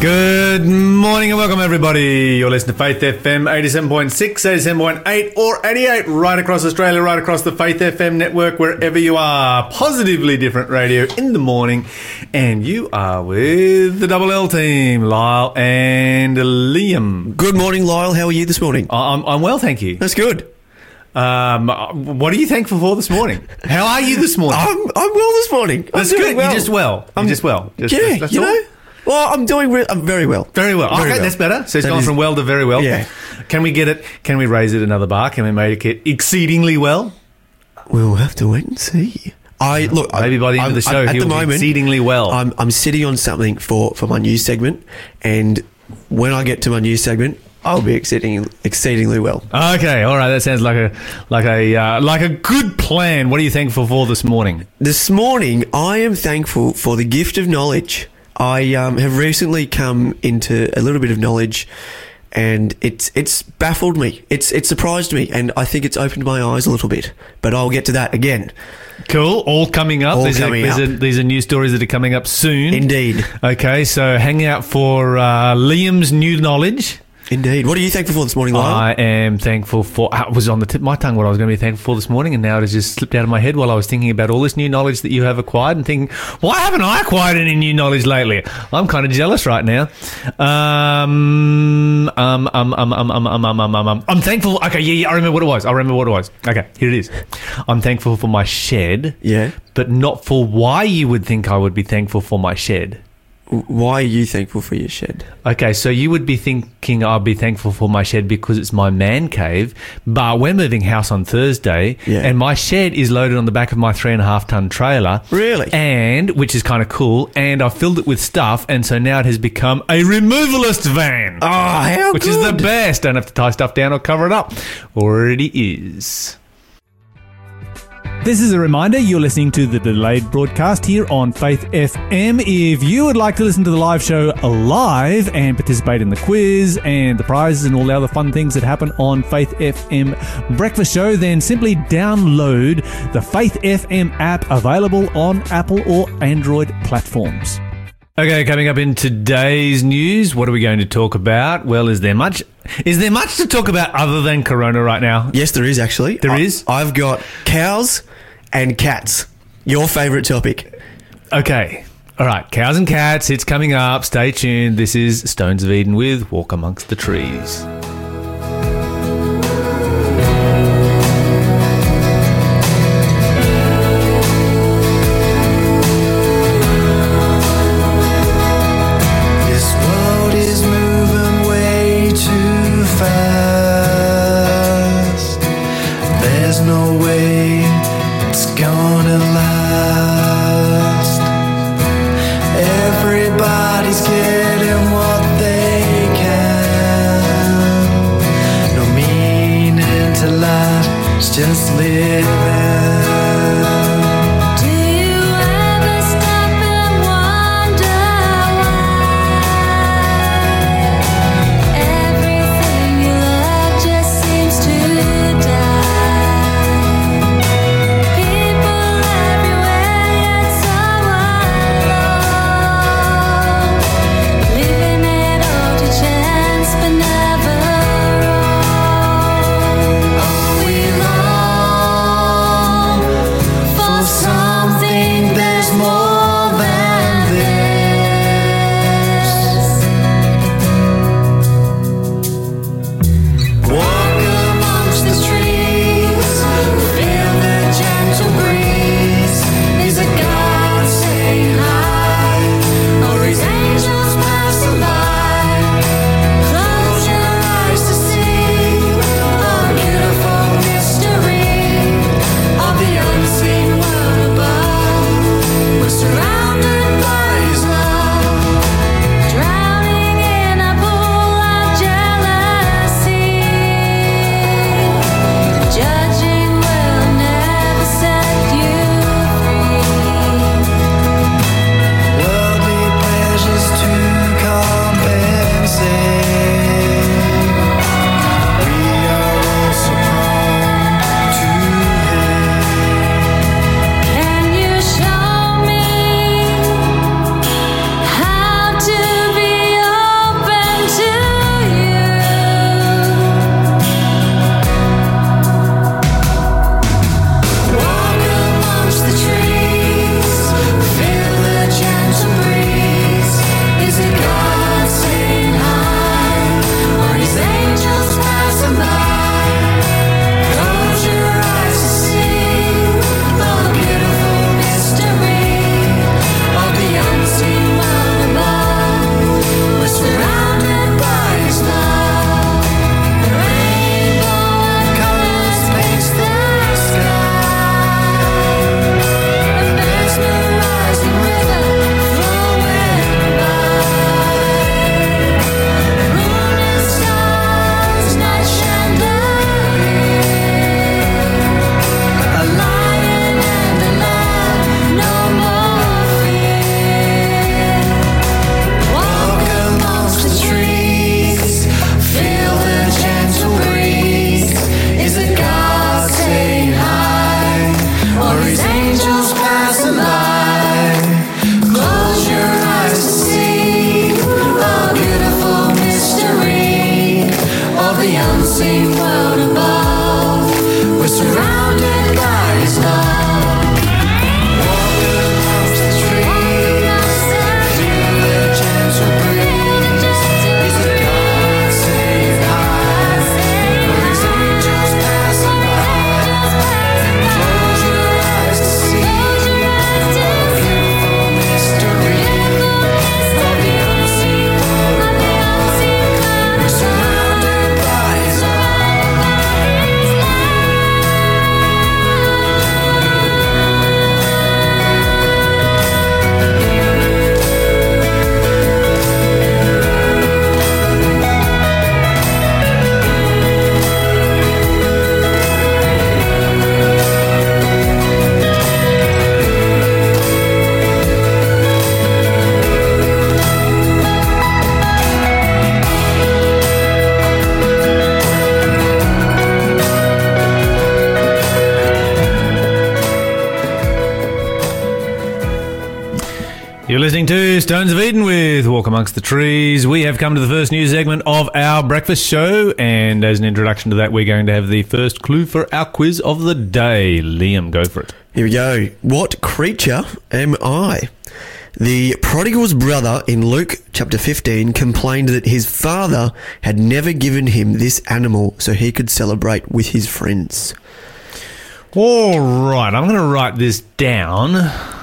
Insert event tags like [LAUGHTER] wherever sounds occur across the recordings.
Good morning and welcome everybody. You're listening to Faith FM 87.6, 87.8 or 88 right across Australia, right across the Faith FM network, wherever you are. Positively different radio in the morning. And you are with the Double L team, Lyle and Liam. Good morning, Lyle. How are you this morning? I'm, I'm well, thank you. That's good. Um, what are you thankful for this morning? How are you this morning? I'm I'm well this morning. I'm That's doing good. Well. You're just well. You're I'm- just well. Just, yeah, that's- that's you all? know. Well, I'm doing. Re- I'm very well. Very well. Very okay, well. that's better. So it's That gone is- from well to very well. Yeah. Can we get it? Can we raise it another bar? Can we make it exceedingly well? We'll have to wait and see. I look. Maybe by the end I'm- of the show, I'm- at he'll the be moment, exceedingly well. I'm I'm sitting on something for for my news segment, and when I get to my news segment, I'll be exceeding exceedingly well. Okay, all right. That sounds like a like a uh, like a good plan. What are you thankful for this morning? This morning, I am thankful for the gift of knowledge. I um, have recently come into a little bit of knowledge, and it's it's baffled me. It's it surprised me, and I think it's opened my eyes a little bit. But I'll get to that again. Cool. All coming up. All these, coming are, these, up. Are, these are news stories that are coming up soon. Indeed, Okay, so hang out for uh, Liam's new knowledge. Indeed. What are you thankful for this morning, Lyle? I am thankful for. uh, It was on the tip of my tongue what I was going to be thankful for this morning, and now it has just slipped out of my head while I was thinking about all this new knowledge that you have acquired, and thinking, why haven't I acquired any new knowledge lately? I'm kind of jealous right now. Um, um, um, um, um, um, um, um, um, um, um. I'm thankful. Okay, yeah, yeah, I remember what it was. I remember what it was. Okay, here it is. I'm thankful for my shed, yeah. but not for why you would think I would be thankful for my shed. Why are you thankful for your shed? Okay, so you would be thinking I'll be thankful for my shed because it's my man cave, but we're moving house on Thursday, Yeah. and my shed is loaded on the back of my three and a half ton trailer. Really? And which is kind of cool, and I filled it with stuff, and so now it has become a removalist van. Oh, how which good! is the best. Don't have to tie stuff down or cover it up. Already is. This is a reminder you're listening to the delayed broadcast here on Faith FM. If you would like to listen to the live show live and participate in the quiz and the prizes and all the other fun things that happen on Faith FM Breakfast Show, then simply download the Faith FM app available on Apple or Android platforms. Okay, coming up in today's news, what are we going to talk about? Well, is there much is there much to talk about other than corona right now? Yes, there is actually. There is? is. I've got cows and cats. Your favourite topic. Okay. All right, cows and cats, it's coming up. Stay tuned. This is Stones of Eden with Walk Amongst the Trees. Just living. To Stones of Eden with Walk Amongst the Trees. We have come to the first news segment of our breakfast show, and as an introduction to that, we're going to have the first clue for our quiz of the day. Liam, go for it. Here we go. What creature am I? The prodigal's brother in Luke chapter 15 complained that his father had never given him this animal so he could celebrate with his friends. All right, I'm going to write this down.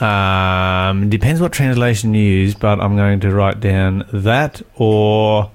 Um, depends what translation you use, but I'm going to write down that or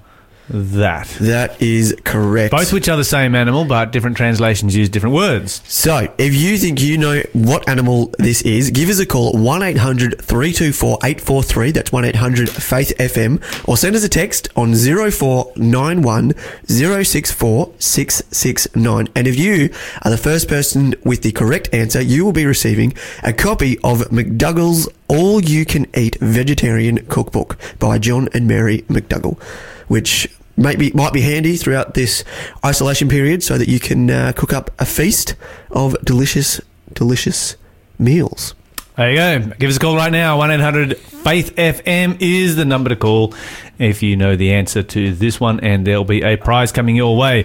that. That is correct. Both which are the same animal, but different translations use different words. So, if you think you know what animal this is, give us a call 1 800 324 843. That's 1 800 Faith FM. Or send us a text on 0491 064 669. And if you are the first person with the correct answer, you will be receiving a copy of McDougall's All You Can Eat Vegetarian Cookbook by John and Mary McDougall, which maybe might be handy throughout this isolation period so that you can uh, cook up a feast of delicious, delicious meals. There you go. Give us a call right now. 1 800 Faith FM is the number to call if you know the answer to this one, and there'll be a prize coming your way.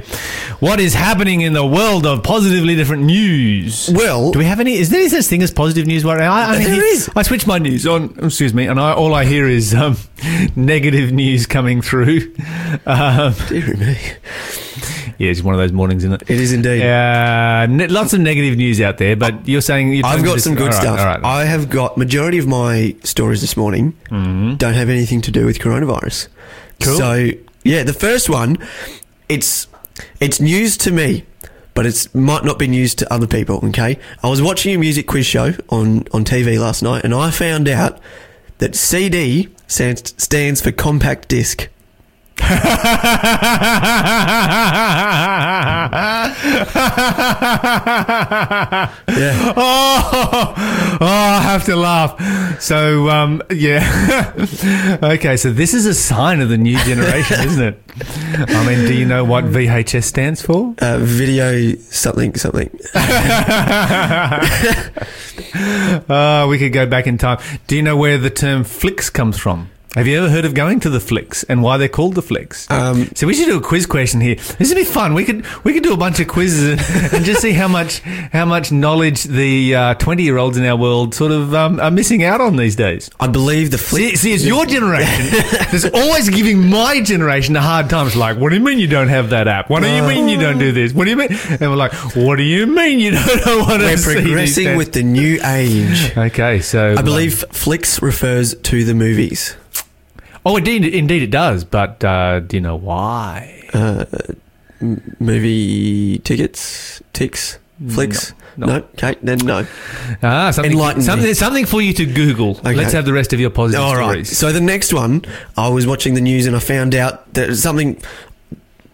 What is happening in the world of positively different news? Well, Do we have any? Is there any such thing as positive news right now? I, I There hear- is. I switch my news on. Excuse me, and I, all I hear is um, [LAUGHS] negative news coming through. [LAUGHS] Um, dear me, yeah, it's one of those mornings, isn't it? it is indeed. Uh, ne- lots of negative news out there, but you're saying you're I've got some good all right, stuff. All right. I have got majority of my stories this morning don't have anything to do with coronavirus. Cool. So yeah, the first one, it's it's news to me, but it's might not be news to other people. Okay, I was watching a music quiz show on on TV last night, and I found out that CD stands stands for compact disc. [LAUGHS] Yeah. [LAUGHS] Oh, oh, I have to laugh. So, um, yeah. [LAUGHS] okay, so this is a sign of the new generation, isn't it? I mean, do you know what VHS stands for? Uh, video something something. Oh, we could go back in time. Do you know where the term flicks comes from? Have you ever heard of going to the flicks and why they're called the flicks? Um, so we should do a quiz question here. This would be fun. We could we could do a bunch of quizzes and, [LAUGHS] and just see how much how much knowledge the twenty year olds in our world sort of um, are missing out on these days. I believe the See, flick. see, it's your generation [LAUGHS] that's always giving my generation a hard time. It's like, what do you mean you don't have that app? What do you mean you don't do this? What do you mean? And we're like, what do you mean you don't know what We're progressing with the new age. [LAUGHS] Okay, so I believe flicks refers to the movies. Oh, indeed, indeed it does. But uh, do you know why? Movie tickets, ticks, flicks. no. No, okay, then no. Ah, something, Enlighten something, something for you to Google. Okay. Let's have the rest of your positive All right. stories. So the next one, I was watching the news and I found out that something.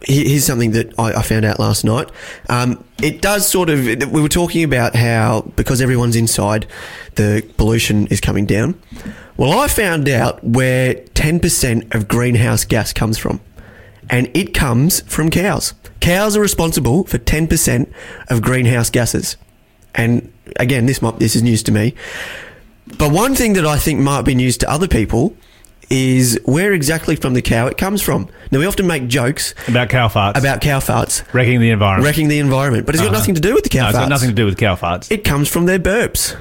He- Here's something that I, I found out last night. Um, it does sort of. We were talking about how because everyone's inside, the pollution is coming down. Well, I found out where 10% of greenhouse gas comes from, and it comes from cows. Cows are responsible for 10% of greenhouse gases. And again, this might, this is news to me. But one thing that I think might be news to other people is where exactly from the cow it comes from. Now, we often make jokes About cow farts. about cow farts wrecking the environment. wrecking the environment, but it's got Uh-huh. nothing to do with the cow no, it's farts. got nothing to do with cow farts. It comes from their burps.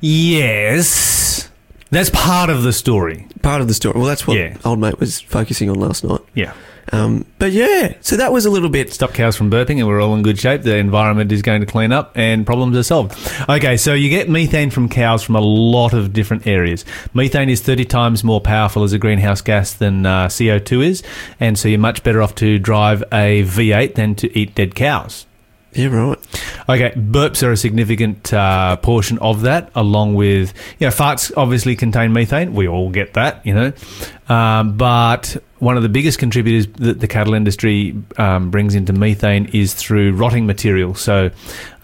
yes. That's part of the story. Part of the story. Well, that's what Yeah. old mate was focusing on last night. Yeah. Um, but yeah, so that was a little bit. Stop cows from burping and we're all in good shape. The environment is going to clean up and problems are solved. Okay, so you get methane from cows from a lot of different areas. Methane is 30 times more powerful as a greenhouse gas than uh, CO2 is, and so you're much better off to drive a V8 than to eat dead cows. Yeah, right. Okay, burps are a significant uh, portion of that, along with you know farts. Obviously, contain methane. We all get that, you know. Um, but one of the biggest contributors that the cattle industry um, brings into methane is through rotting material. So,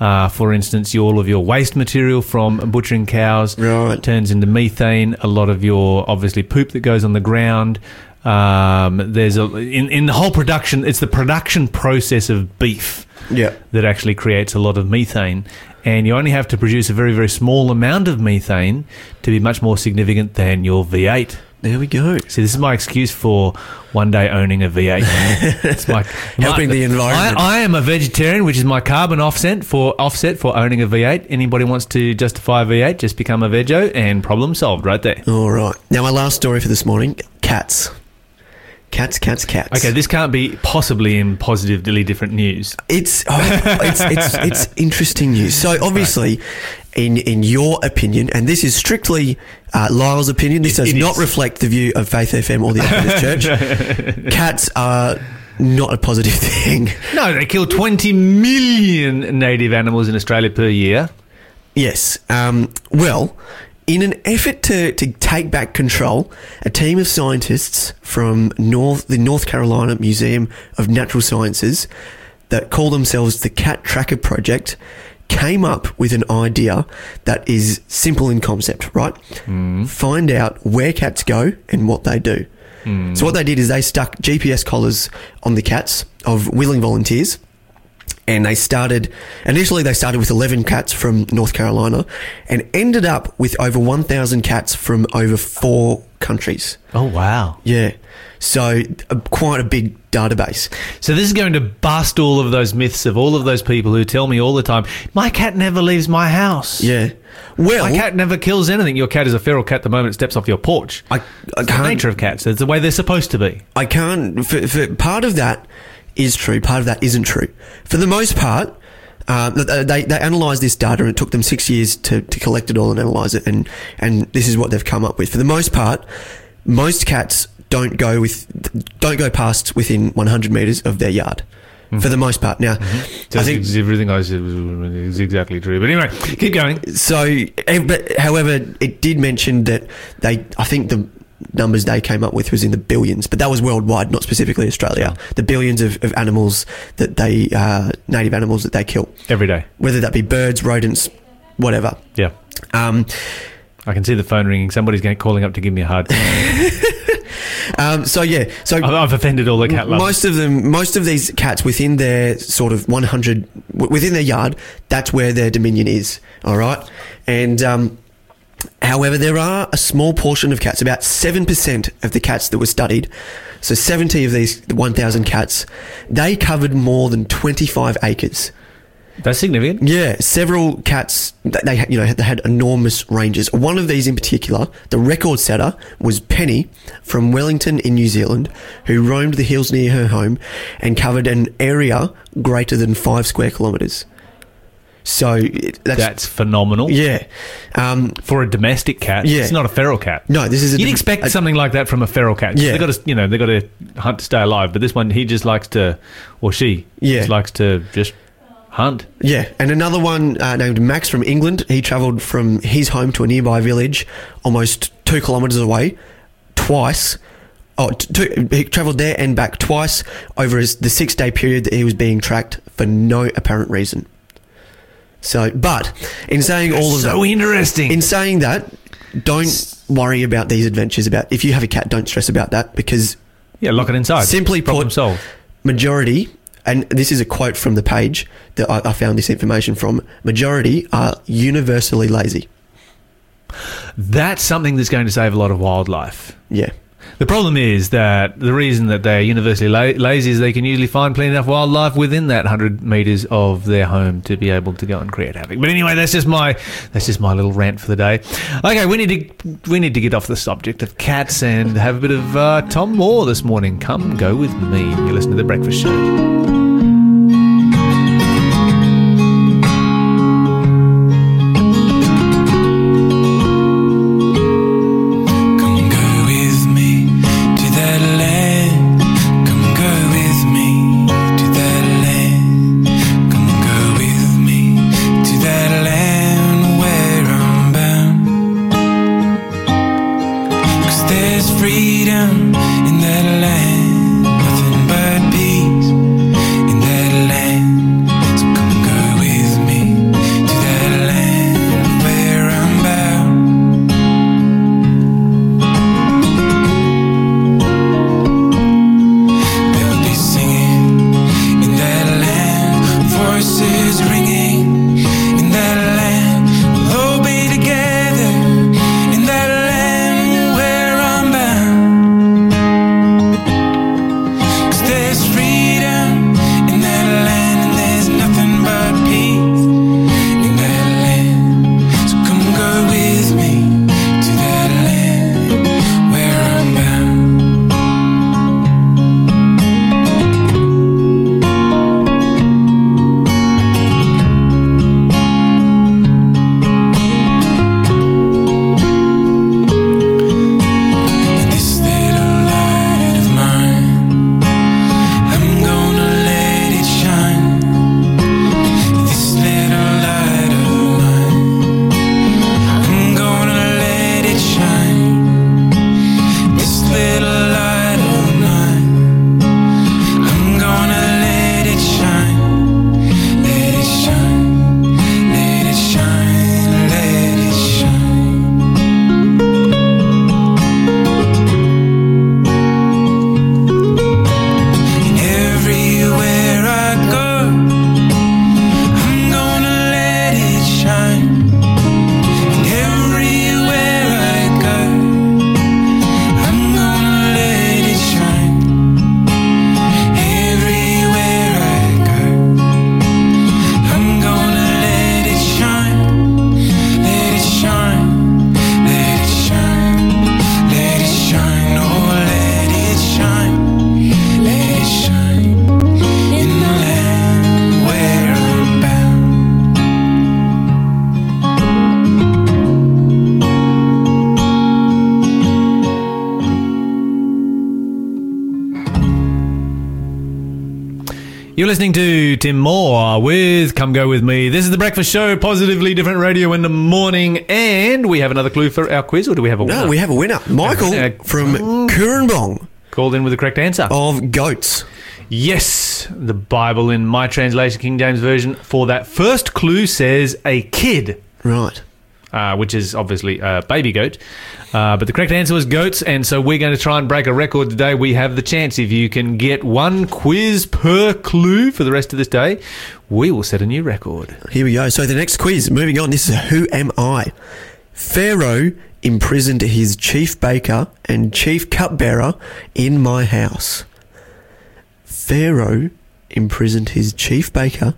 uh, for instance, all of your waste material from butchering cows Right. turns into methane. A lot of your obviously poop that goes on the ground. Um, there's a in in the whole production. It's the production process of beef Yeah. that actually creates a lot of methane. and you only have to produce a very, very small amount of methane to be much more significant than your V8. There we go. See, this is my excuse for one day owning a V8. [LAUGHS] it's my, Helping the environment. I, I am a vegetarian, which is my carbon offset for offset for owning a V8. Anybody wants to justify a V8, just become a vego, and problem solved right there. All right. Now, my last story for this morning cats. Cats, cats, cats. Okay, this can't be possibly in positively different news. It's, oh, it's, it's, it's [LAUGHS] interesting news. So, obviously, in, in your opinion, and this is strictly uh, Lyle's opinion, this does it not is. reflect the view of Faith FM or the Adventist [LAUGHS] Church. Cats are not a positive thing. No, they kill 20 million native animals in Australia per year. Yes. Um, well, in an effort to, to take back control, a team of scientists from North the North Carolina Museum of Natural Sciences that call themselves the Cat Tracker Project came up with an idea that is simple in concept, right? Mm. Find out where cats go and what they do. Mm. So what they did is they stuck GPS collars on the cats of willing volunteers and they started initially they started with 11 cats from North Carolina and ended up with over 1000 cats from over 4 countries. Oh, wow. Yeah. So uh, quite a big database. So this is going to bust all of those myths of all of those people who tell me all the time, my cat never leaves my house. Yeah. Well, My cat never kills anything. Your cat is a feral cat the moment it steps off your porch. I, I It's the can't nature of cats. It's the way they're supposed to be. I can't. For, for part of that is true. Part of that isn't true. For the most part, uh, they they analysed this data and it took them six years to, to collect it all and analyse it, and and this is what they've come up with. For the most part, most cats don't go with don't go past within 100 meters of their yard. For the most part. Now, I think everything I said was exactly true. But anyway, keep going. so. eh, But however, it did mention that they. I think the numbers they came up with was in the billions, but that was worldwide, not specifically Australia. The billions of, of animals that they uh, native animals that they kill, Every day. whether that be birds, rodents, whatever. Yeah. Um, I can see the phone ringing. Somebody's going calling up to give me a hug. [LAUGHS] um, so yeah, so I've, I've offended all the cat lovers. most of them, most of these cats within their sort of 100, within their yard, that's where their dominion is. All right. And, um, however, there are a small portion of cats, about 7% of the cats that were studied. So 70 of these 1,000 cats, they covered more than 25 acres. That's significant. Yeah, several cats. They you know, they had enormous ranges. One of these in particular, the record setter, was Penny from Wellington in New Zealand, who roamed the hills near her home and covered an area greater than five square kilometres. So that's, That's phenomenal. yeah. Um, For a domestic cat, Yeah. it's not a feral cat. no, this is a You'd dom- expect a- something like that from a feral cat. Yeah. they've got to, you know, they got to hunt to stay alive. But this one, he just likes to, or she, Yeah. just likes to just hunt. Yeah, and another one uh, named Max from England. He travelled from his home to a nearby village, almost two kilometres away, twice. Oh, t- two, he travelled there and back twice over his, the six day period that he was being tracked for no apparent reason. So, but in saying all of so that, interesting. in saying that, don't worry about these adventures. About if you have a cat, don't stress about that because yeah, lock it inside. Simply problem put- solved. majority, and this is a quote from the page that I, I found this information from, majority are universally lazy. That's something that's going to save a lot of wildlife. Yeah. The problem is that the reason that they're universally la- lazy is they can usually find plenty enough wildlife within that hundred meters of their home to be able to go and create havoc. But anyway, that's just my that's just my little rant for the day. Okay, we need to we need to get off the subject of cats and have a bit of uh, Tom Moore this morning. Come go with me. You listen to the Breakfast Show. Listening to Tim Moore with Come Go With Me. This is the breakfast show, positively different radio in the morning. And we have another clue for our quiz, or do we have a winner? No, we have a winner. Michael Uh, from Cooranbong Called in with the correct answer. of Goats. Yes, the Bible in my translation, King James Version, for that first clue says a kid. Right. uh, which is obviously a baby goat. Uh, but the correct answer was goats, and so we're going to try and break a record today. We have the chance. If you can get one quiz per clue for the rest of this day, we will set a new record. Here we go. So the next quiz, moving on. This is Who Am I? Pharaoh imprisoned his chief baker and chief cupbearer in my house. Pharaoh imprisoned his chief baker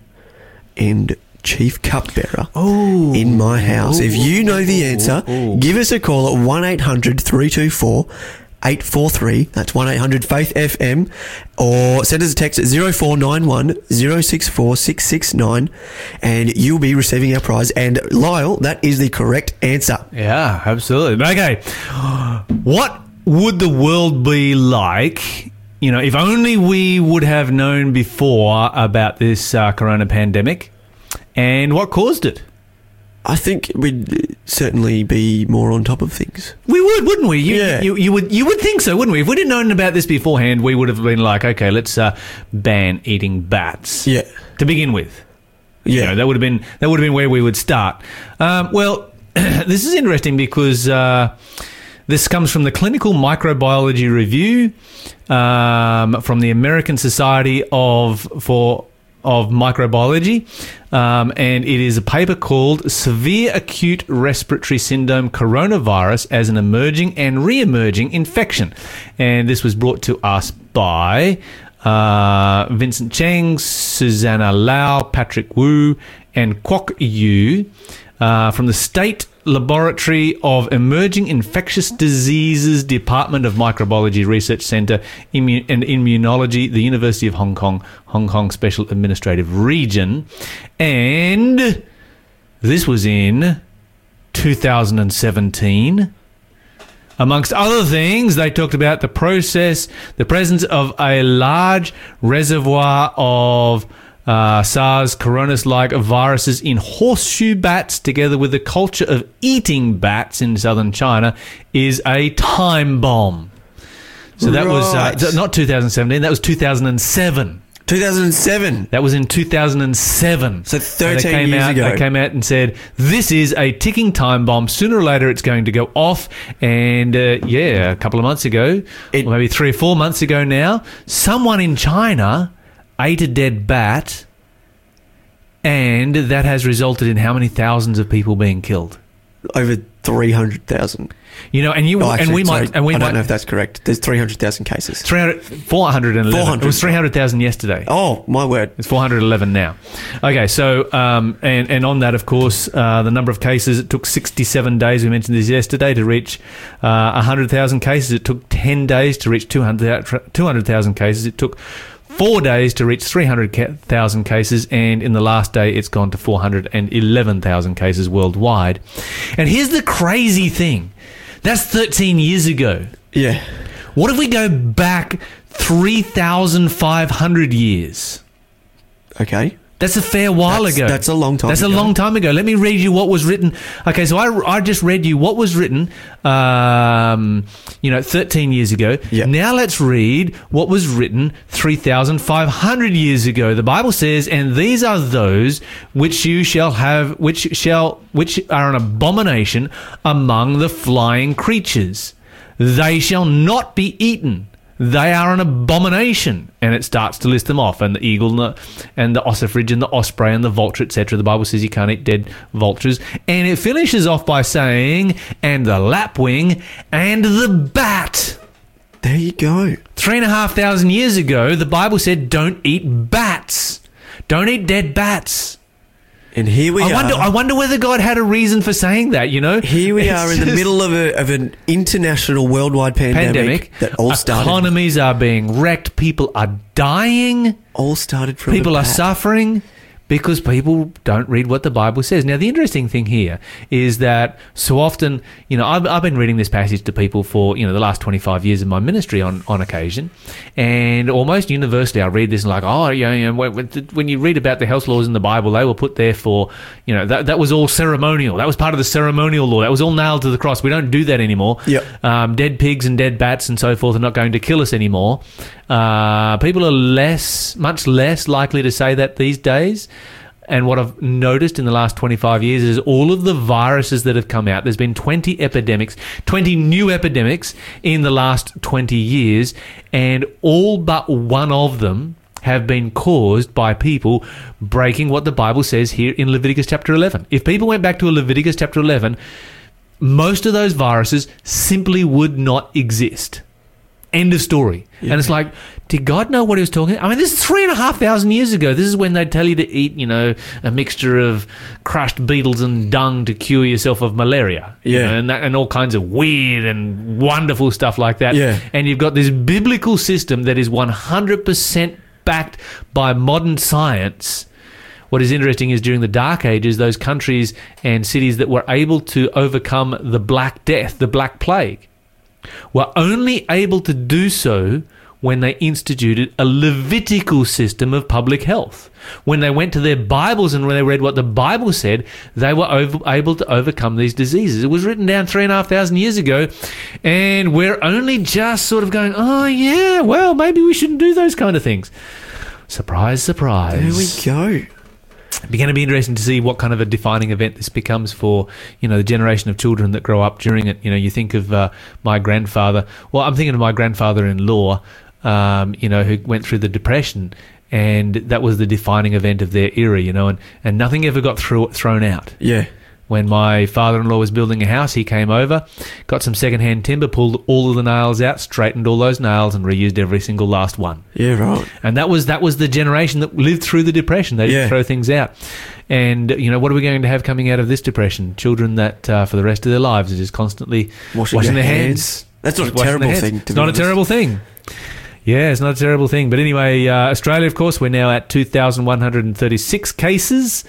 and chief cupbearer Oh. in my house. If you know the answer, give us a call at 1 800 324 843. That's 1 800 Faith FM. Or send us a text at 0491 064 669 and you'll be receiving our prize. And Lyle, that is the correct answer. Yeah, absolutely. Okay. What would the world be like, you know, if only we would have known before about this uh, corona pandemic and what caused it? I think we'd certainly be more on top of things. We would, wouldn't we? You, Yeah. you, you would, you would think so, wouldn't we? If we'd known about this beforehand, we would have been like, okay, let's uh, ban eating bats. Yeah. To begin with, you Yeah. know, that would have been that would have been where we would start. Um, well, [CLEARS THROAT] this is interesting because uh, this comes from the Clinical Microbiology Review um, from the American Society of for of Microbiology, um, and it is a paper called "Severe Acute Respiratory Syndrome Coronavirus as an Emerging and Re-emerging Infection," and this was brought to us by uh, Vincent Cheng, Susanna Lau, Patrick Woo, and Kwok Yu uh, from the State Laboratory of Emerging Infectious Diseases Department of Microbiology Research Center Immu- and Immunology, the University of Hong Kong, Hong Kong Special Administrative Region. And this was in 2017. Amongst other things, they talked about the process, the presence of a large reservoir of uh, SARS coronavirus like viruses in horseshoe bats, together with the culture of eating bats in southern China, is a time bomb. So that was uh, not 2017, that was 2007. 2007. That was in 2007. So they 13 came years out, ago. They came out and said, this is a ticking time bomb. Sooner or later, it's going to go off. And uh, yeah, a couple of months ago, It- or maybe three or four months ago now, someone in China ate a dead bat. And that has resulted in how many thousands of people being killed? Over 300,000. You know, and you Oh, and we sorry, might and we I might don't know if that's correct. There's 300,000 cases. 300, 411. 400. It was 300,000 yesterday. Oh, my word. It's 411 now. Okay, so um, and and on that, of course, uh, the number of cases it took 67 days. We mentioned this yesterday to reach uh, 100,000 cases. It took 10 days to reach 200 200,000 cases. It took four days to reach 300,000 cases, and in the last day, it's gone to 411,000 cases worldwide. And here's the crazy thing: that's 13 years ago. Yeah. What if we go back 3,500 years? Okay. That's a fair while That's- ago. that's a long time ago. That's a long time ago. Let me read you what was written. Okay, so I, I just read you what was written, um, you know, 13 years ago. Yep. Now let's read what was written 3,500 years ago. The Bible says, "And these are those which you shall have, which shall, which are an abomination among the flying creatures. They shall not be eaten." They are an abomination, and it starts to list them off. And the eagle, and the, and the ossifrage, and the osprey, and the vulture, etc. The Bible says you can't eat dead vultures, and it finishes off by saying, "And the lapwing, and the bat." There you go. Three and a half thousand years ago, the Bible said, "Don't eat bats. Don't eat dead bats." And here we I are. wonder. I wonder whether God had a reason for saying that. You know, here we It's are in the middle of, a, of an international worldwide pandemic, pandemic. that all uh, started Economies are being wrecked. People are dying. all started from People are suffering. Because people don't read what the Bible says. Now, the interesting thing here is that so often, you know, I've, I've been reading this passage to people for, you know, the last 25 years of my ministry on, on occasion. And almost universally, I read this and like, oh, yeah, yeah, when, when you read about the health laws in the Bible, they were put there for, you know, that, that was all ceremonial. That was part of the ceremonial law. That was all nailed to the cross. We don't do that anymore. Yep. Um, dead pigs and dead bats and so forth are not going to kill us anymore. Uh, people are less, much less likely to say that these days. And what I've noticed in the last 25 years is all of the viruses that have come out. There's been 20 epidemics, 20 new epidemics in the last 20 years, and all but one of them have been caused by people breaking what the Bible says here in Leviticus chapter 11. If people went back to a Leviticus chapter 11, most of those viruses simply would not exist. End of story. And it's like, did God know what he was talking? I mean, this is three and a half thousand years ago. This is when they'd tell you to eat, you know, a mixture of crushed beetles and dung to cure yourself of malaria. you Yeah. know, and, that, and all kinds of weird and wonderful stuff like that. Yeah. And you've got this biblical system that is 100% backed by modern science. What is interesting is during the Dark Ages, those countries and cities that were able to overcome the Black Death, the Black Plague, were only able to do so when they instituted a Levitical system of public health. When they went to their Bibles and when they read what the Bible said, they were over, able to overcome these diseases. It was written down three and a half thousand years ago, and we're only just sort of going, oh, yeah, well, maybe we shouldn't do those kind of things. Surprise, surprise There we go. Be going to be interesting to see what kind of a defining event this becomes for you know the generation of children that grow up during it. You know, you think of uh, my grandfather. Well, I'm thinking of my grandfather-in-law. Um, you know, who went through the depression, and that was the defining event of their era. You know, and and nothing ever got through, thrown out. Yeah. When my father-in-law was building a house, he came over, got some second-hand timber, pulled all of the nails out, straightened all those nails, and reused every single last one Yeah, right. and that was that was the generation that lived through the depression. They didn't Yeah. throw things out, and you know what are we going to have coming out of this depression? Children that uh, for the rest of their lives are just constantly Washing, washing their their hands. hands. That's not a Just terrible thing. To It's be not honest. a terrible thing. Yeah, it's not a terrible thing. But anyway, uh, Australia, of course, we're now at 2,136 cases.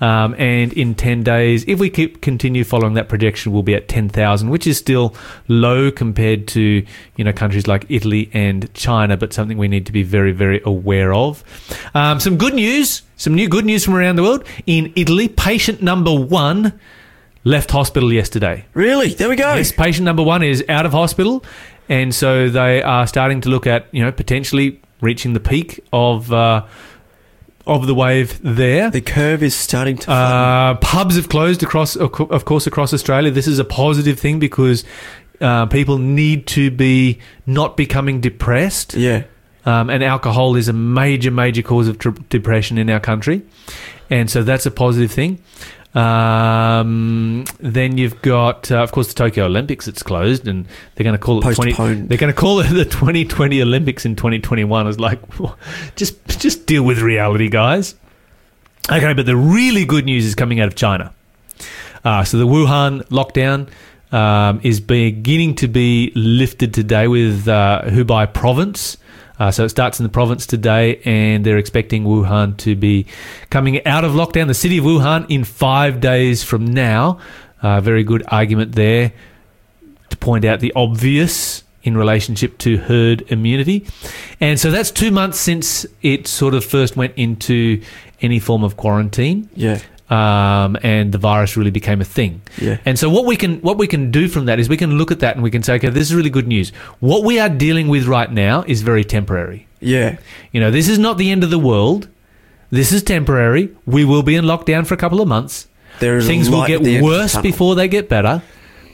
Um, and in 10 days, if we keep continue following that projection, we'll be at 10,000, which is still low compared to, you know, countries like Italy and China, but something we need to be very, very aware of. Um, some good news, some new good news from around the world. In Italy, patient number one left hospital yesterday. Really? There we go. Yes, patient number one is out of hospital, and so they are starting to look at you know potentially reaching the peak of uh, of the wave there. The curve is starting to. Uh, pubs have closed across, of course, across Australia. This is a positive thing because uh, people need to be not becoming depressed. yeah. Um, and alcohol is a major, major cause of depression in our country, and so that's a positive thing. Um, then you've got, uh, of course, the Tokyo Olympics. It's closed, and they're going to call it twenty. They're going to call it the 2020 Olympics in 2021. I was like, just, just deal with reality, guys. Okay, but the really good news is coming out of China. Uh, so the Wuhan lockdown um, is beginning to be lifted today with uh, Hubei province. Uh, so it starts in the province today, and they're expecting Wuhan to be coming out of lockdown, the city of Wuhan, in five days from now. Uh, very good argument there to point out the obvious in relationship to herd immunity. And so that's two months since it sort of first went into any form of quarantine Yeah. Um, and the virus really became a thing. Yeah. And so what we can what we can do from that is we can look at that and we can say, okay, this is really good news. What we are dealing with right now is very temporary. Yeah. You know, this is not the end of the world. This is temporary. We will be in lockdown for a couple of months. There is a Things will get at the end of the worse before they get better.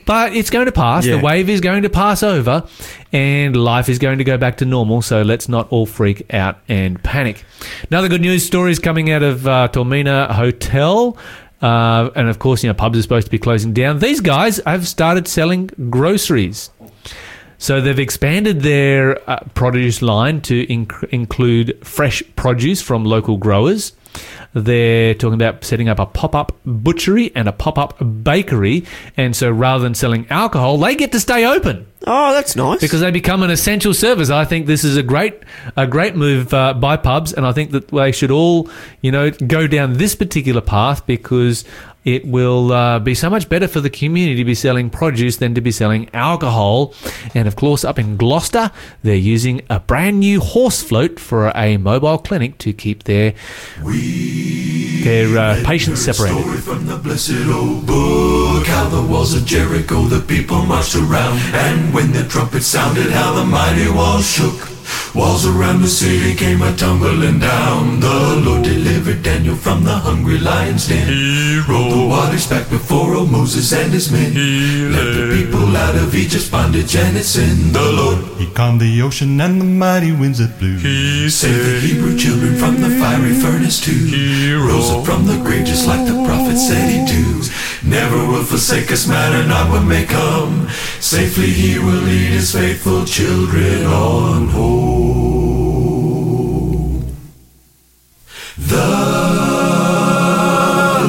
But it's going to pass. Yeah. The wave is going to pass over, and life is going to go back to normal. So let's not all freak out and panic. Another good news story is coming out of uh, Toormina Hotel. Uh, and of course, you know, pubs are supposed to be closing down. These guys have started selling groceries. So they've expanded their uh, produce line to inc- include fresh produce from local growers. They're talking about setting up a pop up butchery and a pop up bakery. And so rather than selling alcohol, they get to stay open Oh, that's nice. because they become an essential service. I think this is a great a great move uh, by pubs, and I think that they should all you know go down this particular path because it will uh, be so much better for the community to be selling produce than to be selling alcohol. And of course, up in Gloucester, they're using a brand new horse float for a mobile clinic to keep their their uh, patients separated. Story from the blessed old book, how the walls of Jericho the people marched around, and when the trumpet sounded, how the mighty walls shook. Walls around the city came a tumbling down. The Lord delivered Daniel from the hungry lion's den. He rolled the waters back before old Moses and his men. He led the people out of Egypt's bondage and its sin. The Lord He calmed the ocean and the mighty winds that blew. he saved the Hebrew children from the fiery furnace too. He rose up from the grave just like the prophet said he'd do. Never will forsake us, matter not what may come. Safely he will lead his faithful children on home. The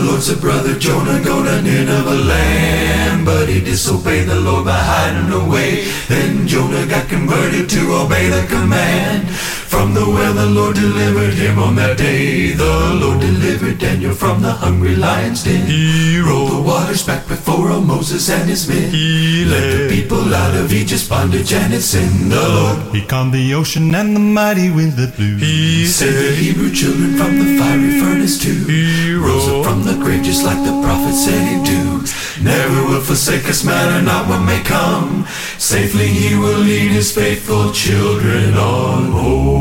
Lord said, Brother Jonah, go to Nineveh land. But he disobeyed the Lord by hiding away. Then Jonah got converted to obey the command. From the well, the Lord delivered him on that day. The Lord delivered Daniel from the hungry lion's den. He rolled the waters back before Moses and his men. He led the people out of Egypt's bondage and its sin. The Lord He calmed the ocean and the mighty winds that blew. he saved the Hebrew children from the fiery furnace too. He rose up from the grave just like the prophet said he'd do. Never will forsake us, matter not what may come. Safely he will lead his faithful children on home.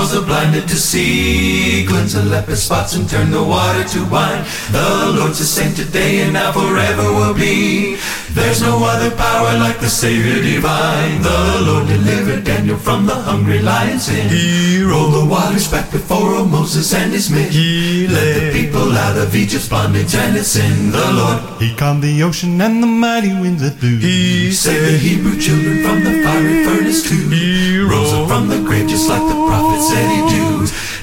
Caused the blinded to see. Cleanse the leper spots and turn the water to wine. The Lord's the same today and now forever will be. There's no other power like the Savior divine. The Lord delivered Daniel from the hungry lion's den. He rolled the waters back before old Moses and his men. He led the people out of Egypt's bondage and its sin. The Lord He calmed the ocean and the mighty winds that blew. he saved the Hebrew children from the fiery furnace too. He rose up from the grave just like the prophet said he'd do.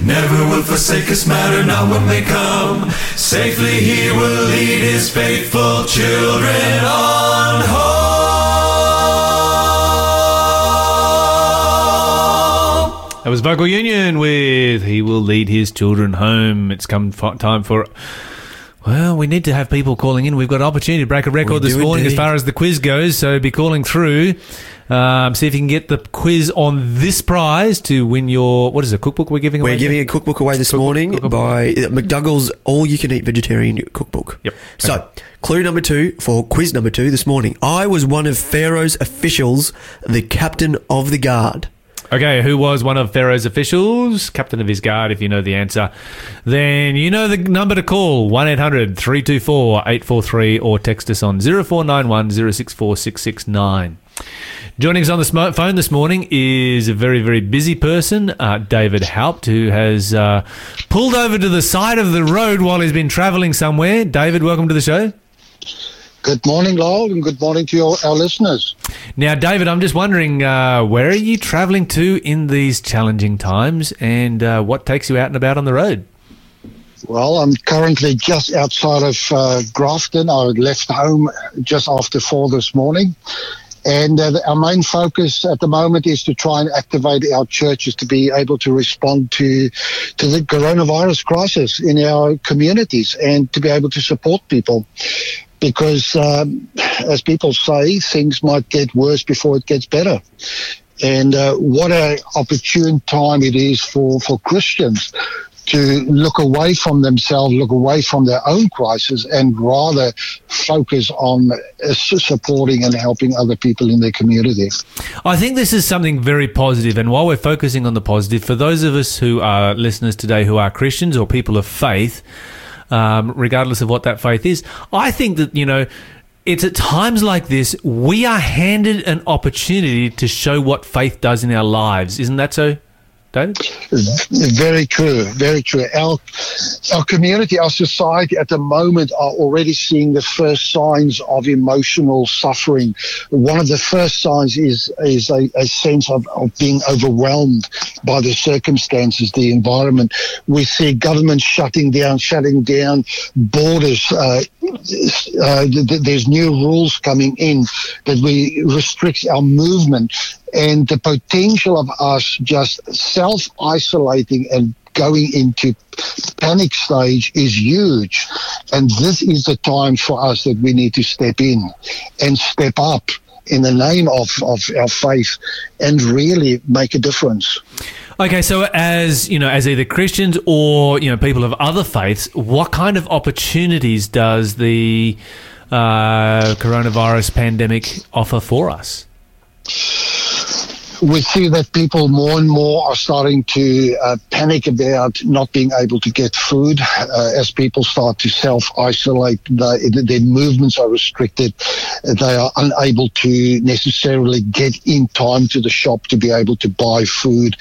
Never will forsake us, matter not when may come. Safely he will lead his faithful children on. That was Vocal Union with He Will Lead His Children Home. It's come f- time for. Well, we need to have people calling in. We've got an opportunity to break a record We this morning as far as the quiz goes. So be calling through. Um, see if you can get the quiz on this prize to win your. What is it, cookbook we're giving away? We're giving a cookbook away this Cookbook- morning cookbook. by McDougall's All You Can Eat Vegetarian Cookbook. Yep. So, clue number two for quiz number two this morning. I was one of Pharaoh's officials, the captain of the guard. Okay, who was one of Pharaoh's officials? Captain of his guard, if you know the answer. Then you know the number to call 1 800 324 843 or text us on 0491 064 669. Joining us on the phone this morning is a very, very busy person, uh, David Haupt, who has uh, pulled over to the side of the road while he's been travelling somewhere. David, welcome to the show. Good morning, Lowell, and good morning to your, our listeners. Now, David, I'm just wondering, uh, where are you travelling to in these challenging times and uh, what takes you out and about on the road? Well, I'm currently just outside of uh, Grafton. I left home just after four this morning. And uh, our main focus at the moment is to try and activate our churches to be able to respond to to the coronavirus crisis in our communities and to be able to support people. Because, um, as people say, things might get worse before it gets better. And uh, what an opportune time it is for, for Christians to look away from themselves, look away from their own crisis, and rather focus on supporting and helping other people in their community. I think this is something very positive, and while we're focusing on the positive, for those of us who are listeners today who are Christians or people of faith, um, regardless of what that faith is, I think that, you know, it's at times like this we are handed an opportunity to show what faith does in our lives. Isn't that so, David? Very true, very true. Our our community, our society at the moment are already seeing the first signs of emotional suffering. One of the first signs is is a, a sense of, of being overwhelmed by the circumstances, the environment. We see government shutting down, shutting down borders. Uh, uh, th- th- there's new rules coming in that we restrict our movement and the potential of us just self isolating and going into panic stage is huge. And this is the time for us that we need to step in and step up in the name of, of our faith and really make a difference. Okay, so as you know, as either Christians or you know people of other faiths, what kind of opportunities does the uh, coronavirus pandemic offer for us? We see that people more and more are starting to uh, panic about not being able to get food uh, as people start to self isolate. Their movements are restricted. They are unable to necessarily get in time to the shop to be able to buy food.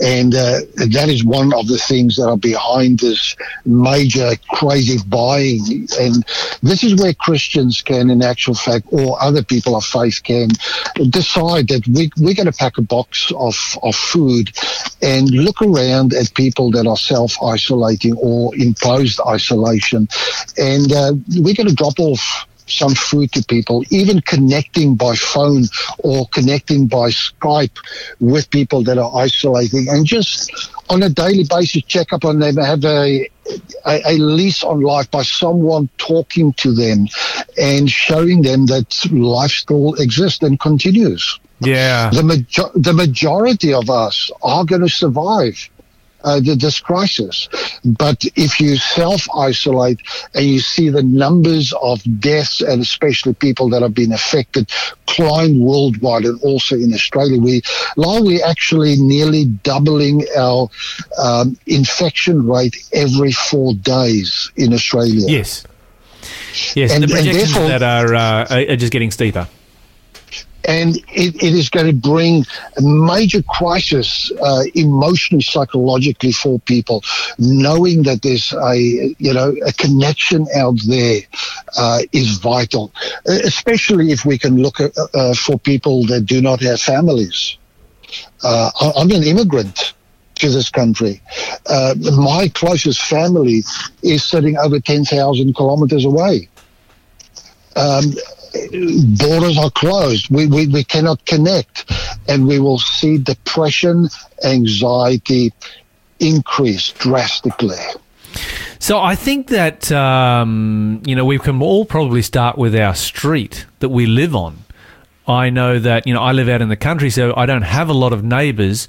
And uh, that is one of the things that are behind this major crazy buying. And this is where Christians can, in actual fact, or other people of faith can decide that we, we're going to pack a box of, of food and look around at people that are self isolating or imposed isolation. And uh, we're going to drop off some food to people, even connecting by phone or connecting by Skype with people that are isolating and just on a daily basis check up on them, have a, a, a lease on life by someone talking to them and showing them that life still exists and continues. Yeah. The, major- the majority of us are going to survive uh, this crisis. But if you self isolate and you see the numbers of deaths and especially people that have been affected climb worldwide and also in Australia, we now we're actually nearly doubling our um, infection rate every four days in Australia. Yes. Yes, And- and the projections therefore- that are, uh, are are just getting steeper. And it, it is going to bring a major crisis uh, emotionally psychologically for people knowing that there's a you know a connection out there uh, is vital Uh, especially if we can look at, uh, for people that do not have families uh, I'm an immigrant to this country. Uh, my closest family is sitting over 10,000 kilometers away. Um, borders are closed. We, we, we cannot connect. And we will see depression, anxiety increase drastically. So I think that um, you know we can all probably start with our street that we live on. I know that you know I live out in the country, so I don't have a lot of neighbours,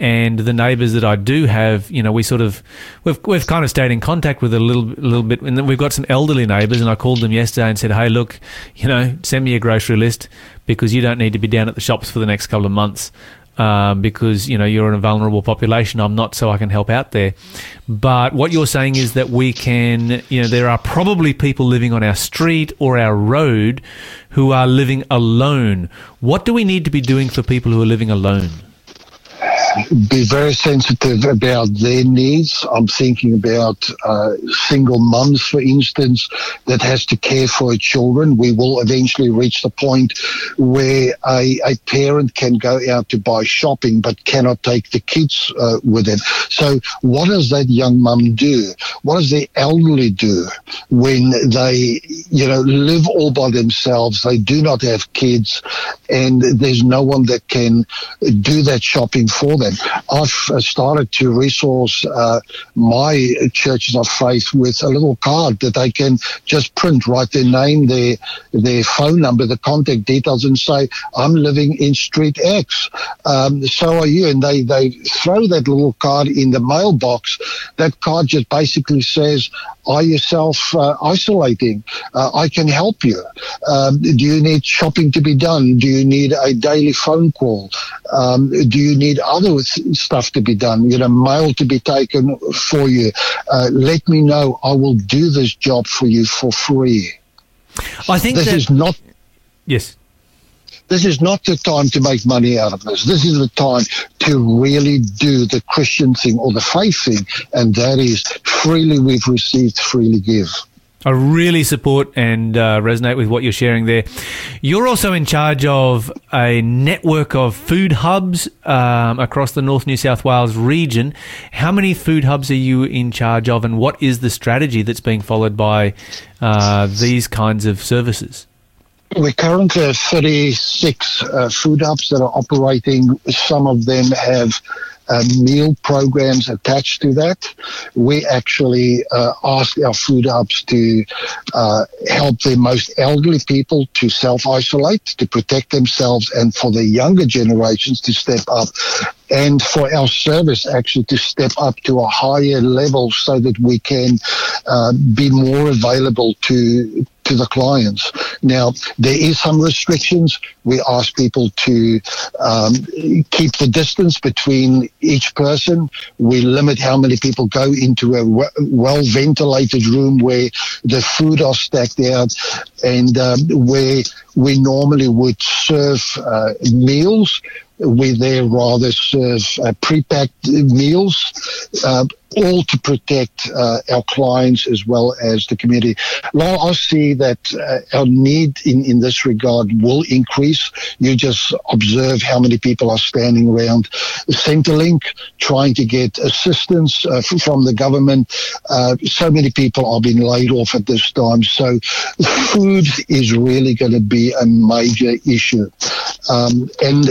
and the neighbours that I do have, you know, we sort of we've we've kind of stayed in contact with a little little bit, and we've got some elderly neighbours, and I called them yesterday and said, hey, look, you know, send me a grocery list because you don't need to be down at the shops for the next couple of months um, because you know you're in a vulnerable population. I'm not, so I can help out there. But what you're saying is that we can, you know, there are probably people living on our street or our road who are living alone. What do we need to be doing for people who are living alone? Be very sensitive about their needs. I'm thinking about uh, single mums, for instance, that has to care for children. We will eventually reach the point where a, a parent can go out to buy shopping but cannot take the kids uh, with them. So what does that young mum do? What does the elderly do when they, you know, live all by themselves? They do not have kids and there's no one that can do that shopping for I've uh, started to resource uh, my churches of faith with a little card that they can just print, write their name, their their phone number, the contact details, and say, "I'm living in Street X." Um, so are you? And they they throw that little card in the mailbox. That card just basically says, "Are yourself uh, isolating? I can help you. Um, do you need shopping to be done? Do you need a daily phone call? Um, do you need other th- stuff to be done? You know, mail to be taken for you. Uh, let me know. I will do this job for you for free. I think This that is not yes. this is not the time to make money out of this. This is the time to really do the Christian thing or the faith thing, and that is freely we've received, freely give. I really support and uh, resonate with what you're sharing there. You're also in charge of a network of food hubs um, across the North New South Wales region. How many food hubs are you in charge of, and what is the strategy that's being followed by uh, these kinds of services? We currently have 36 uh, food hubs that are operating. Some of them have uh, meal programs attached to that. We actually uh, ask our food hubs to uh, help the most elderly people to self isolate, to protect themselves, and for the younger generations to step up. And for our service actually to step up to a higher level so that we can uh, be more available to to the clients. Now, there is some restrictions. We ask people to um, keep the distance between each person. We limit how many people go into a well ventilated room where the food are stacked out and um, where we normally would serve uh, meals. We there rather serve uh, pre-packed meals, uh, all to protect uh, our clients as well as the community. Now I see that uh, our need in, in this regard will increase. You just observe how many people are standing around Centrelink trying to get assistance uh, from the government. Uh, so many people are being laid off at this time. So food is really going to be a major issue. Um, and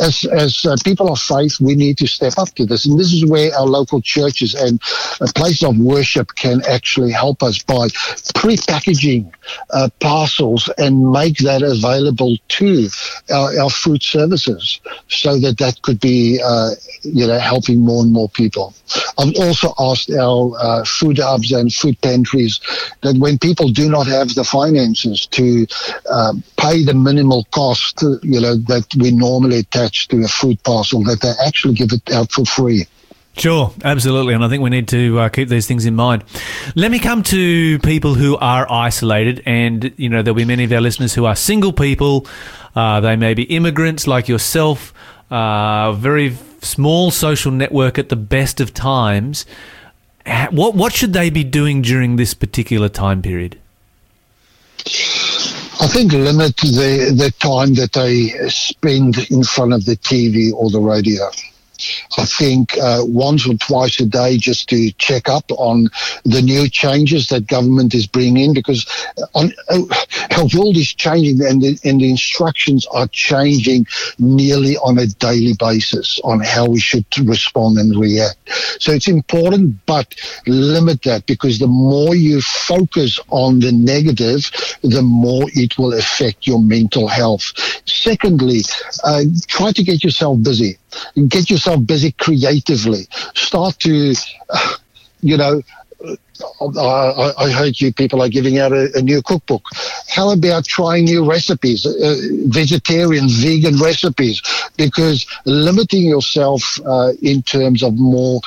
as, as uh, people of faith, we need to step up to this. And this is where our local churches and a place of worship can actually help us by pre-packaging uh, parcels and make that available to our, our food services so that that could be, uh, you know, helping more and more people. I've also asked our uh, food hubs and food pantries that when people do not have the finances to uh, pay the minimal cost, you know, that we normally attach to a food parcel, that they actually give it out for free. Sure, absolutely, and I think we need to uh, keep these things in mind. Let me come to people who are isolated, and you know there'll be many of our listeners who are single people. Uh, they may be immigrants like yourself. Uh, very small social network at the best of times. What what should they be doing during this particular time period? I think limit the, the time that they spend in front of the TV or the radio. I think uh, once or twice a day just to check up on the new changes that government is bringing in because on, our world is changing and the, and the instructions are changing nearly on a daily basis on how we should respond and react. So it's important, but limit that because the more you focus on the negative, the more it will affect your mental health. Secondly, uh, try to get yourself busy. Get yourself busy creatively. Start to, [SIGHS] you know, I, heard you people are giving out a, a new cookbook. How about trying new recipes, uh, vegetarian, vegan recipes? Because limiting yourself uh, in terms of more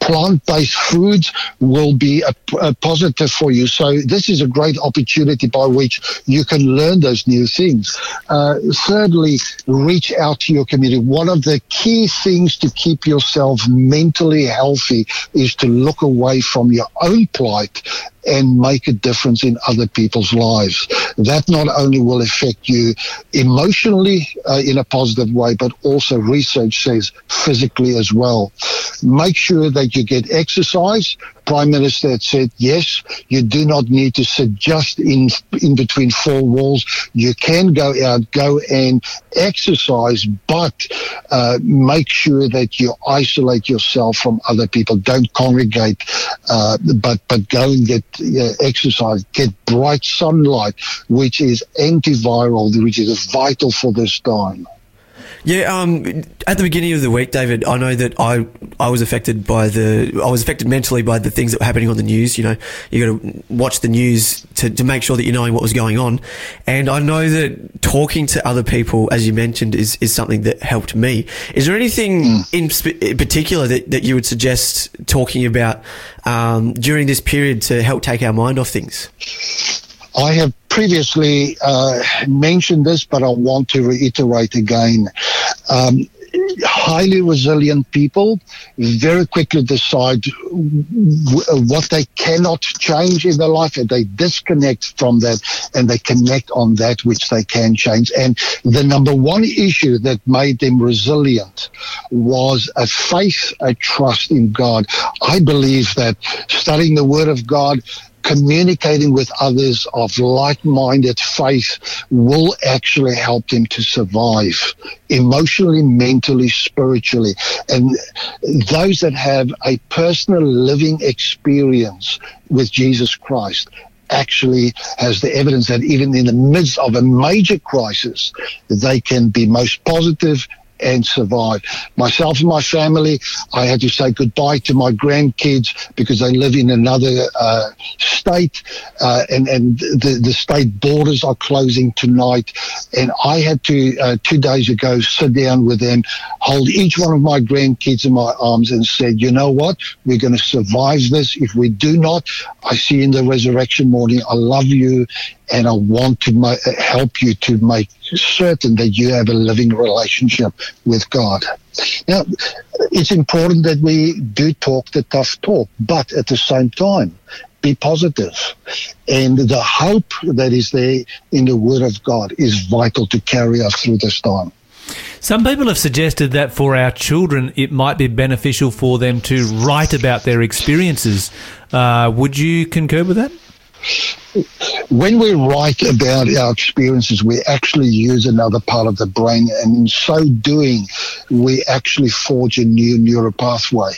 plant-based foods will be a, a positive for you. So this is a great opportunity by which you can learn those new things. Uh, thirdly, reach out to your community. One of the key things to keep yourself mentally healthy is to look away from your own plight and make a difference in other people's lives. That not only will affect you emotionally uh, in a positive way, but also research says physically as well. Make sure that you get exercise. Prime Minister had said, yes, you do not need to sit just in, in between four walls. You can go out, go and exercise, but uh, make sure that you isolate yourself from other people. Don't congregate, uh, but, but go and get exercise, get bright sunlight, which is antiviral, which is vital for this time. Yeah, um, at the beginning of the week, David, I know that I I was affected by the I was affected mentally by the things that were happening on the news. You know, you got to watch the news to, to make sure that you're knowing what was going on, and I know that talking to other people, as you mentioned, is is something that helped me. Is there anything in, sp- in particular that, that you would suggest talking about um, during this period to help take our mind off things? I have previously uh, mentioned this, but I want to reiterate again. Um, highly resilient people very quickly decide w- what they cannot change in their life and they disconnect from that and they connect on that which they can change. And the number one issue that made them resilient was a faith, a trust in God. I believe that studying the Word of God, communicating with others of like-minded faith will actually help them to survive emotionally, mentally, spiritually. And those that have a personal living experience with Jesus Christ actually has the evidence that even in the midst of a major crisis, they can be most positive and survive. Myself and my family, I had to say goodbye to my grandkids because they live in another uh, state, uh, and and the the state borders are closing tonight. And I had to uh, two days ago sit down with them, hold each one of my grandkids in my arms, and said, you know what, we're going to survive this. If we do not, I see in the resurrection morning. I love you, and I want to ma- help you to make certain that you have a living relationship with God. Now, it's important that we do talk the tough talk, but at the same time, be positive. And the hope that is there in the Word of God is vital to carry us through this time. Some people have suggested that for our children, it might be beneficial for them to write about their experiences. Uh, would you concur with that? When we write about our experiences, we actually use another part of the brain, and in so doing, we actually forge a new neural pathway.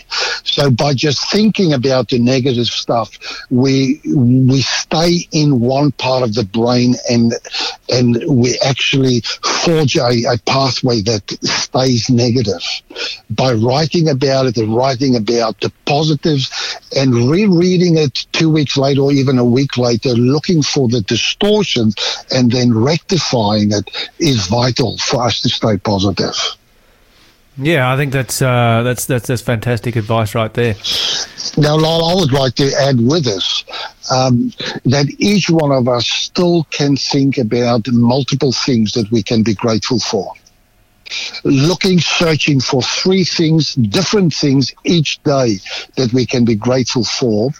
So by just thinking about the negative stuff, we we stay in one part of the brain, and and we actually forge a, a pathway that stays negative. By writing about it and writing about the positives, and rereading it two weeks later or even a week later, looking for the distortions and then rectifying it is vital for us to stay positive. Yeah, I think that's uh, that's that's that's fantastic advice right there. Now, Lyle, I would like to add with this um, that each one of us still can think about multiple things that we can be grateful for. Looking, searching for three things, different things each day that we can be grateful for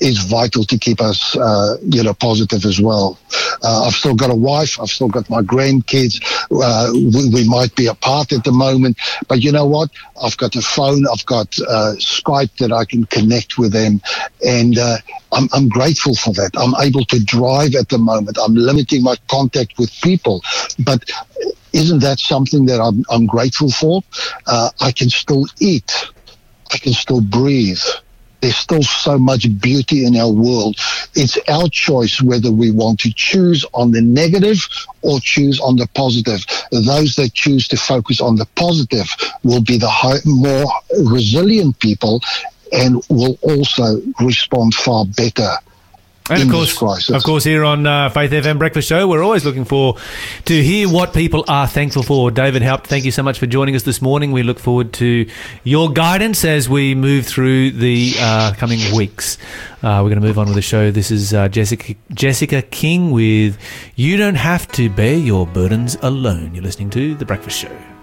is vital to keep us, uh, you know, positive as well. Uh, I've still got a wife. I've still got my grandkids. Uh, we, we might be apart at the moment, but you know what? I've got a phone. I've got uh, Skype that I can connect with them, and uh, I'm, I'm grateful for that. I'm able to drive at the moment. I'm limiting my contact with people, but isn't that something that I'm, I'm grateful for? Uh, I can still eat. I can still breathe. There's still so much beauty in our world. It's our choice whether we want to choose on the negative or choose on the positive. Those that choose to focus on the positive will be the high, more resilient people and will also respond far better And of course, crisis. of course, here on uh, Faith FM Breakfast Show, we're always looking for to hear what people are thankful for. David Haupt, thank you so much for joining us this morning. We look forward to your guidance as we move through the uh, coming weeks. Uh, we're going to move on with the show. This is uh, Jessica Jessica King with "You Don't Have to Bear Your Burdens Alone." You're listening to the Breakfast Show.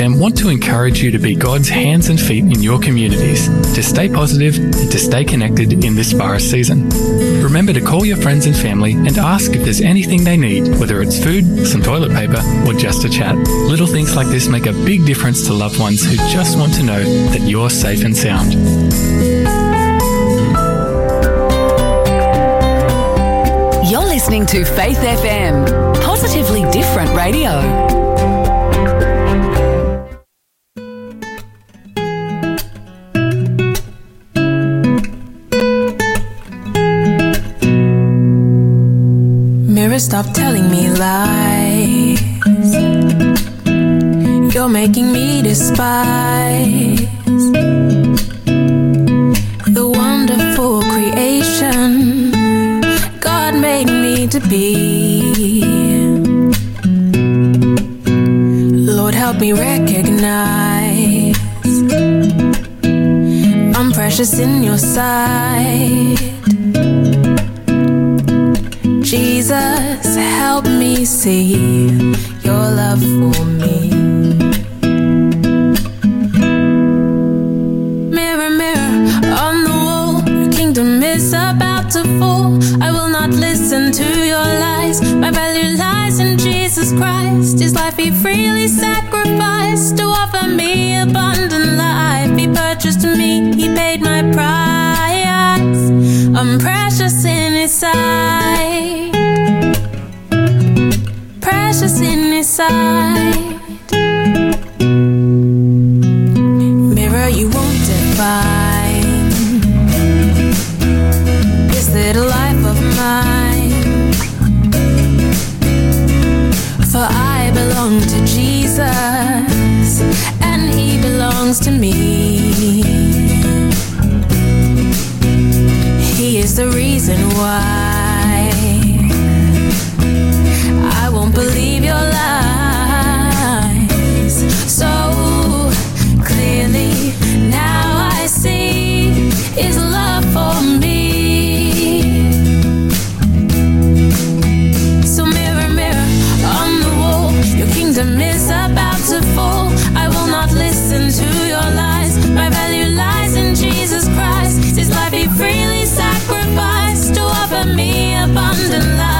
FM want to encourage you to be God's hands and feet in your communities, to stay positive and to stay connected in this virus season. Remember to call your friends and family and ask if there's anything they need, whether it's food, some toilet paper, or just a chat. Little things like this make a big difference to loved ones who just want to know that you're safe and sound. You're listening to Faith FM, positively different radio. Stop telling me lies. You're making me despise the wonderful creation God made me to be. Lord, help me recognize I'm precious in your sight. Jesus, help me see your love for me. Mirror, mirror on the wall, your kingdom is about to fall. I will not listen to your lies. My value lies in Jesus Christ. His life he freely sacrificed to offer me abundant life. He purchased me, he paid my price. I'm precious in his sight. In abundant life.